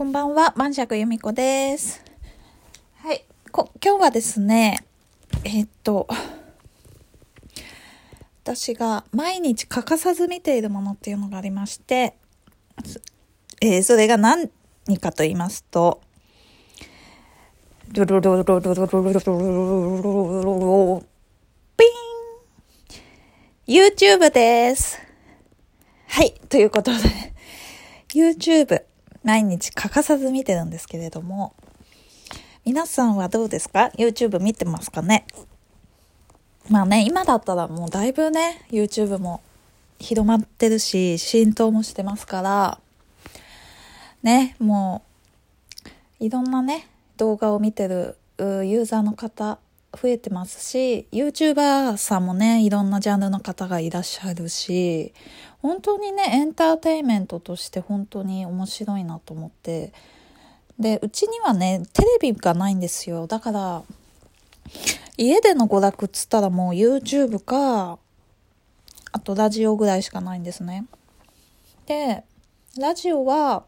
こんばんは、晩酌由美子です。はい、こ今日はですね、えっと、私が毎日欠かさず見ているものっていうのがありまして、えーそれが何かと言いますと、ルルルルルルルルルルルルルルルピーン !YouTube です。はい、ということで、YouTube 毎日欠かさず見てるんですけれども、皆さんはどうですか ?YouTube 見てますかね？まあね、今だったらもうだいぶね、YouTube も広まってるし、浸透もしてますから、ね、もう、いろんなね、動画を見てるユーザーの方、増えてますし、YouTuber さんもね、いろんなジャンルの方がいらっしゃるし、本当にね、エンターテインメントとして本当に面白いなと思って、で、うちにはね、テレビがないんですよ。だから、家での娯楽っつったらもう YouTube か、あとラジオぐらいしかないんですね。で、ラジオは、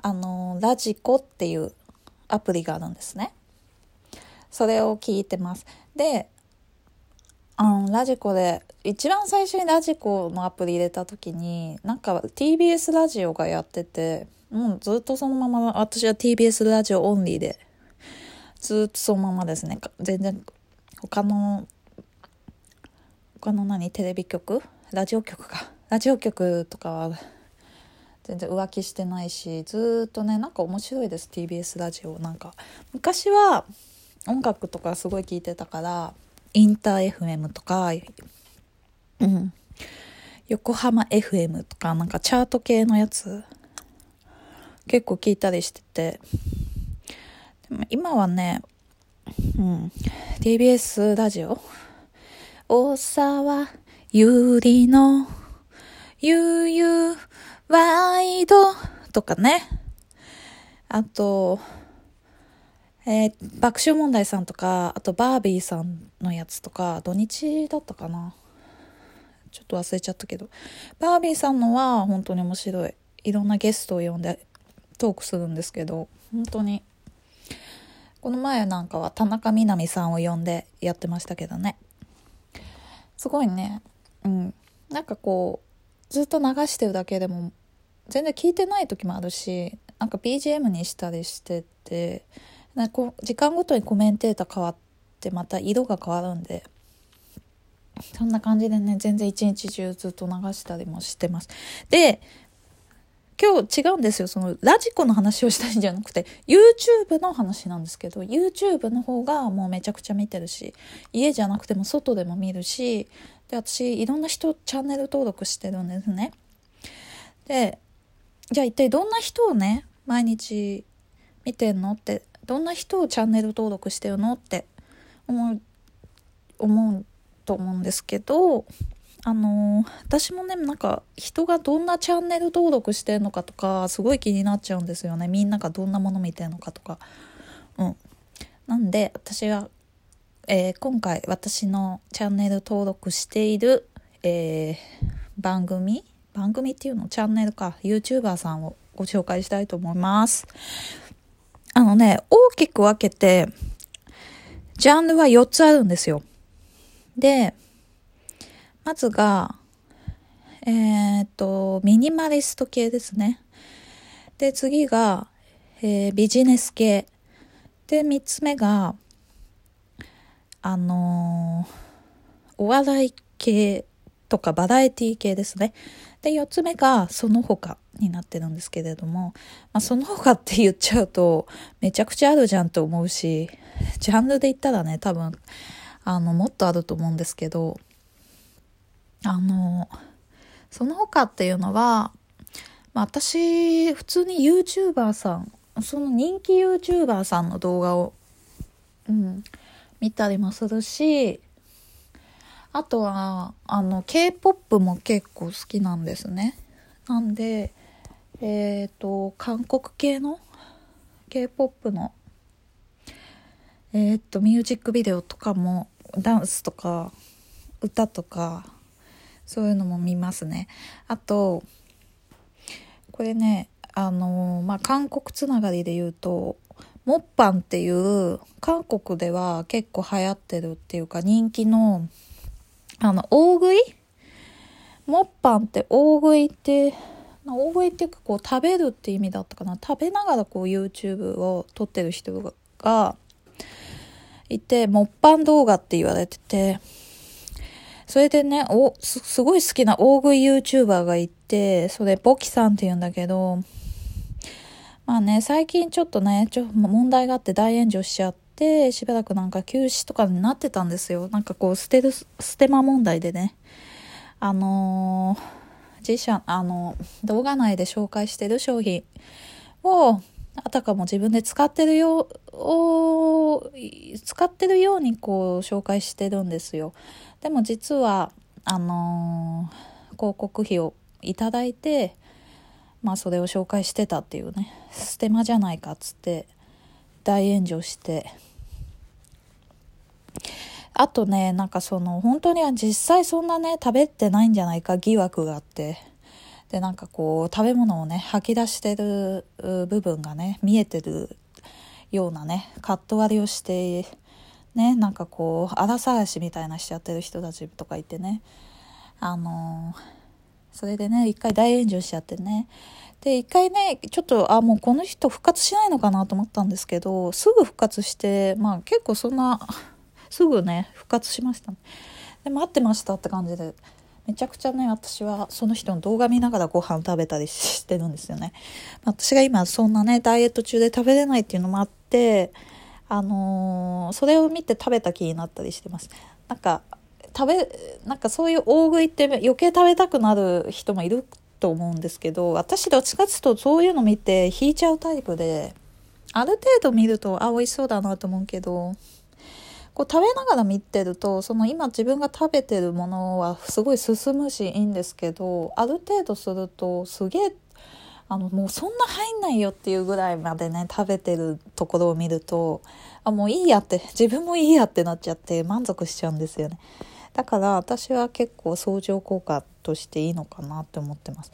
あの、ラジコっていうアプリがあるんですね。それを聞いてます。で、あの、ラジコで、一番最初にラジコのアプリ入れた時に、なんか TBS ラジオがやってて、もうずっとそのまま、私は TBS ラジオオンリーで、ずっとそのままですね。全然、他の、他の何テレビ局？ラジオ局か。ラジオ局とかは、全然浮気してないし、ずっとね、なんか面白いです、TBS ラジオ。なんか、昔は音楽とかすごい聞いてたから、インター FM とか、うん、横浜 FM とか、なんかチャート系のやつ、結構聞いたりしてて、でも今はね、うん、TBS ラジオ？大沢ゆりのゆゆワイドとかね。あと、えー爆笑問題さんとか、あとバービーさんのやつとか、土日だったかな。ちょっと忘れちゃったけど。バービーさんのは本当に面白い。いろんなゲストを呼んでトークするんですけど、本当に。この前なんかは田中みな実さんを呼んでやってましたけどね。すごいね。うん。なんかこう、ずっと流してるだけでも、全然聞いてない時もあるし、なんか BGM にしたりしてて、なこ時間ごとにコメンテーター変わってまた色が変わるんで、そんな感じでね、全然一日中ずっと流したりもしてます。で、今日違うんですよ。そのラジコの話をしたいんじゃなくて、YouTube の話なんですけど、YouTube の方がもうめちゃくちゃ見てるし、家じゃなくても外でも見るし、で、私いろんな人チャンネル登録してるんですね。で、じゃあ一体どんな人をね、毎日見てんのって、どんな人をチャンネル登録してるのって思う、思うと思うんですけど、あのー私もね、なんか人がどんなチャンネル登録してんのかとか、すごい気になっちゃうんですよね。みんながどんなもの見てんのかとか。うん。なんで、私は、えー今回私のチャンネル登録している、えー番組番組っていうの？チャンネルか YouTuber さんをご紹介したいと思います。あのね、大きく分けて、ジャンルは4つあるんですよ。で、まずが、えーっと、ミニマリスト系ですね。で、次が、えービジネス系。で、3つ目が、あのーお笑い系とかバラエティ系ですね。で、4つ目がその他になってるんですけれども、まあ、その他って言っちゃうとめちゃくちゃあるじゃんと思うし、ジャンルで言ったらね、多分、あの、もっとあると思うんですけど、あの、その他っていうのは、まあ、私、普通に YouTuber さん、その人気 YouTuber さんの動画を、うん、見たりもするし、あとは、あの、K-POP も結構好きなんですね。なんで、えっ、と、韓国系の K-POP の、えっ、と、ミュージックビデオとかも、ダンスとか、歌とか、そういうのも見ますね。あと、これね、あのまあ、韓国つながりで言うと、モッパンっていう、韓国では結構流行ってるっていうか人気の、あの、大食い？モッパンって大食いって、大食いっていうかこう食べるって意味だったかな。食べながらこう YouTube を撮ってる人がいて、モッパン動画って言われてて、それでね、お、す、すごい好きな大食い YouTuber がいて、それ、ボキさんって言うんだけど、まあね、最近ちょっとね、ちょ、問題があって大炎上しちゃって、しばらくなんか休止とかになってたんですよ。なんかこう、捨てる、捨て間問題でね。あのー、自社、あの、動画内で紹介してる商品を、あたかも自分で使ってるよう、使ってるようにこう紹介してるんですよ。でも実は、あのー、広告費をいただいて、まあそれを紹介してたっていうね、ステマじゃないかっつって大炎上して、あとね、なんかその本当には実際そんなね、食べてないんじゃないか疑惑があって、でなんかこう食べ物をね吐き出してる部分がね見えてるようなねカット割りをしてねなんかこう荒探しみたいなしちゃってる人たちとかいてね。あの、それでね一回大炎上しちゃってね。で一回ねちょっとあもうこの人復活しないのかなと思ったんですけどすぐ復活してまあ結構そんなすぐね復活しました、ね、で待ってましたって感じでめちゃくちゃね、私はその人の動画見ながらご飯食べたりしてるんですよね。私が今そんなね、ダイエット中で食べれないっていうのもあって、あのー、それを見て食べた気になったりしてます。なんか、食べ、なんかそういう大食いって余計食べたくなる人もいると思うんですけど、私どっちかっていうとそういうの見て引いちゃうタイプで、ある程度見ると、あ、美味しそうだなと思うけど、こう食べながら見てるとその今自分が食べてるものはすごい進むしいいんですけどある程度するとすげえあのもうそんな入んないよっていうぐらいまでね食べてるところを見るとあもういいやって自分もいいやってなっちゃって満足しちゃうんですよね。だから私は結構相乗効果としていいのかなって思ってます。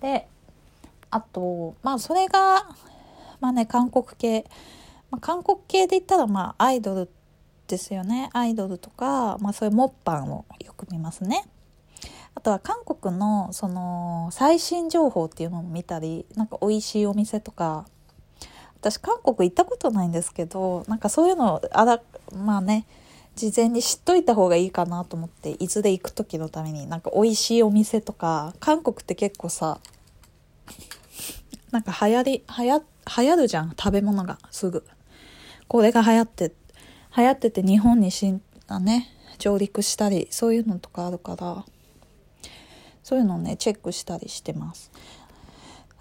であとまあそれがまあね韓国系、まあ、韓国系で言ったらまあアイドルですよね。アイドルとか、まあ、そういうモッパンをよく見ますね。あとは韓国のその最新情報っていうのを見たりなんか美味しいお店とか。私韓国行ったことないんですけどなんかそういうのあらまあね事前に知っといた方がいいかなと思って伊豆で行く時のためになんか美味しいお店とか韓国って結構さなんか流行り流行流行るじゃん食べ物がすぐ。これが流行って流行ってて日本にしんあね上陸したりそういうのとかあるからそういうのをねチェックしたりしてます。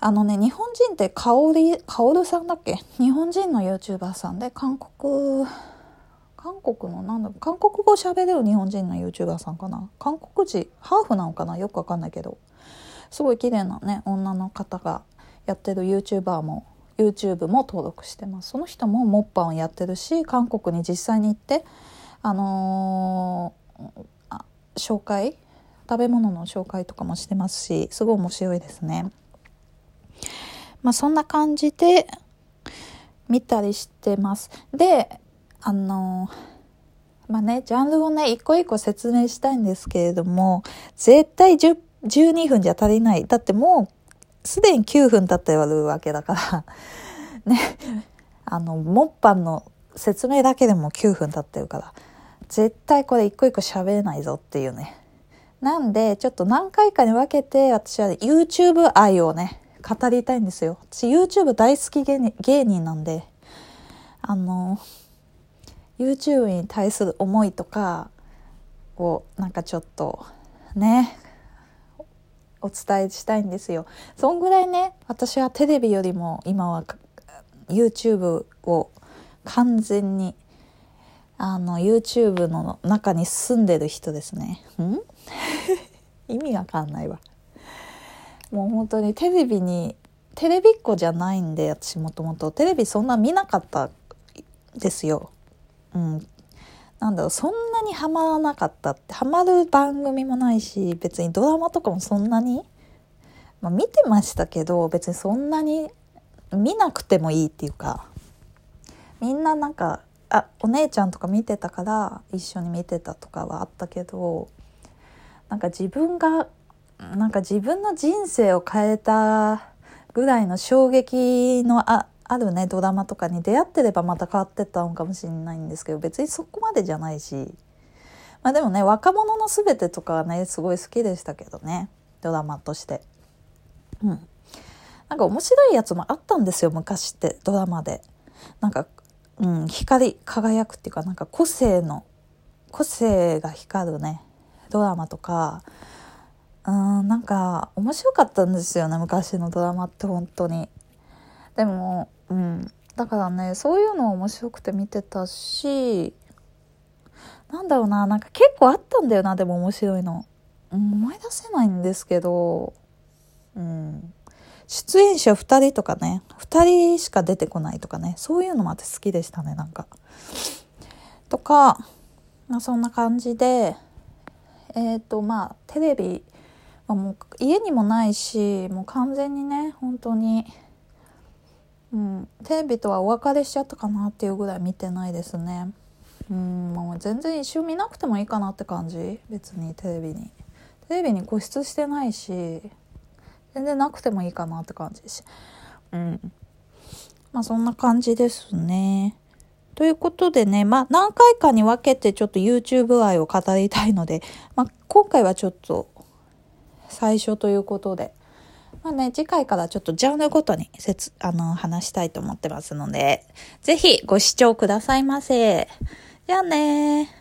あのね日本人ってかおりかおるさんだっけ？日本人の YouTuber さんで韓国韓国のなんだ韓国語喋れる日本人の YouTuber さんかな？韓国人ハーフなのかな？よくわかんないけど。すごい綺麗なね女の方がやってる YouTuber も YouTube も登録してます。その人もモッパンをやってるし韓国に実際に行ってあのー、紹介食べ物の紹介とかもしてますしすごい面白いですね。まあそんな感じで見たりしてます。であのー、まあねジャンルをね一個一個説明したいんですけれども絶対10 12分じゃ足りない。だってもうすでに9分経ってるわけだから。ね。あのモッパンの説明だけでも9分経ってるから。絶対これ一個一個喋れないぞっていうね。なんでちょっと何回かに分けて私は YouTube 愛をね語りたいんですよ。私 YouTube 大好き芸人芸人なんで。あの YouTube に対する思いとかをなんかちょっとねお伝えしたいんですよ。そんぐらいね、私はテレビよりも今は YouTube を完全にあの YouTube の中に住んでる人ですね。ん？意味わかんないわ。もう本当にテレビに、テレビっ子じゃないんで、私もともとテレビそんな見なかったですよ。うん。なんだろう、そんなにハマらなかったって、ハマる番組もないし、別にドラマとかもそんなにまあ、見てましたけど別にそんなに見なくてもいいっていうかみんななんかあお姉ちゃんとか見てたから一緒に見てたとかはあったけどなんか自分がなんか自分の人生を変えたぐらいの衝撃のああるねドラマとかに出会ってればまた変わってったのかもしれないんですけど別にそこまでじゃないし。まあでもね若者のすべてとかはねすごい好きでしたけどねドラマとして。うん。なんか面白いやつもあったんですよ昔ってドラマで。なんか、うん、光り輝くっていうかなんか個性の個性が光るねドラマとか。うんなんか面白かったんですよね昔のドラマって本当に。でもうん。だからねそういうの面白くて見てたしなんだろうななんか結構あったんだよなでも面白いの、思い出せないんですけどうん。出演者2人とかね2人しか出てこないとかねそういうのも私好きでしたねなんか。とかまあそんな感じでえっ、ー、とまあテレビ、まあ、もう家にもないしもう完全にね本当にうん。テレビとはお別れしちゃったかなっていうぐらい見てないですね。うん。もう全然一生見なくてもいいかなって感じ。別にテレビに。テレビに固執してないし全然なくてもいいかなって感じですうん。まあそんな感じですね。ということでね、まあ何回かに分けてちょっと YouTube 愛を語りたいので、まあ今回はちょっと最初ということで、まあね、次回からちょっとジャンルごとに説、あの、話したいと思ってますので、ぜひご視聴くださいませ。じゃあね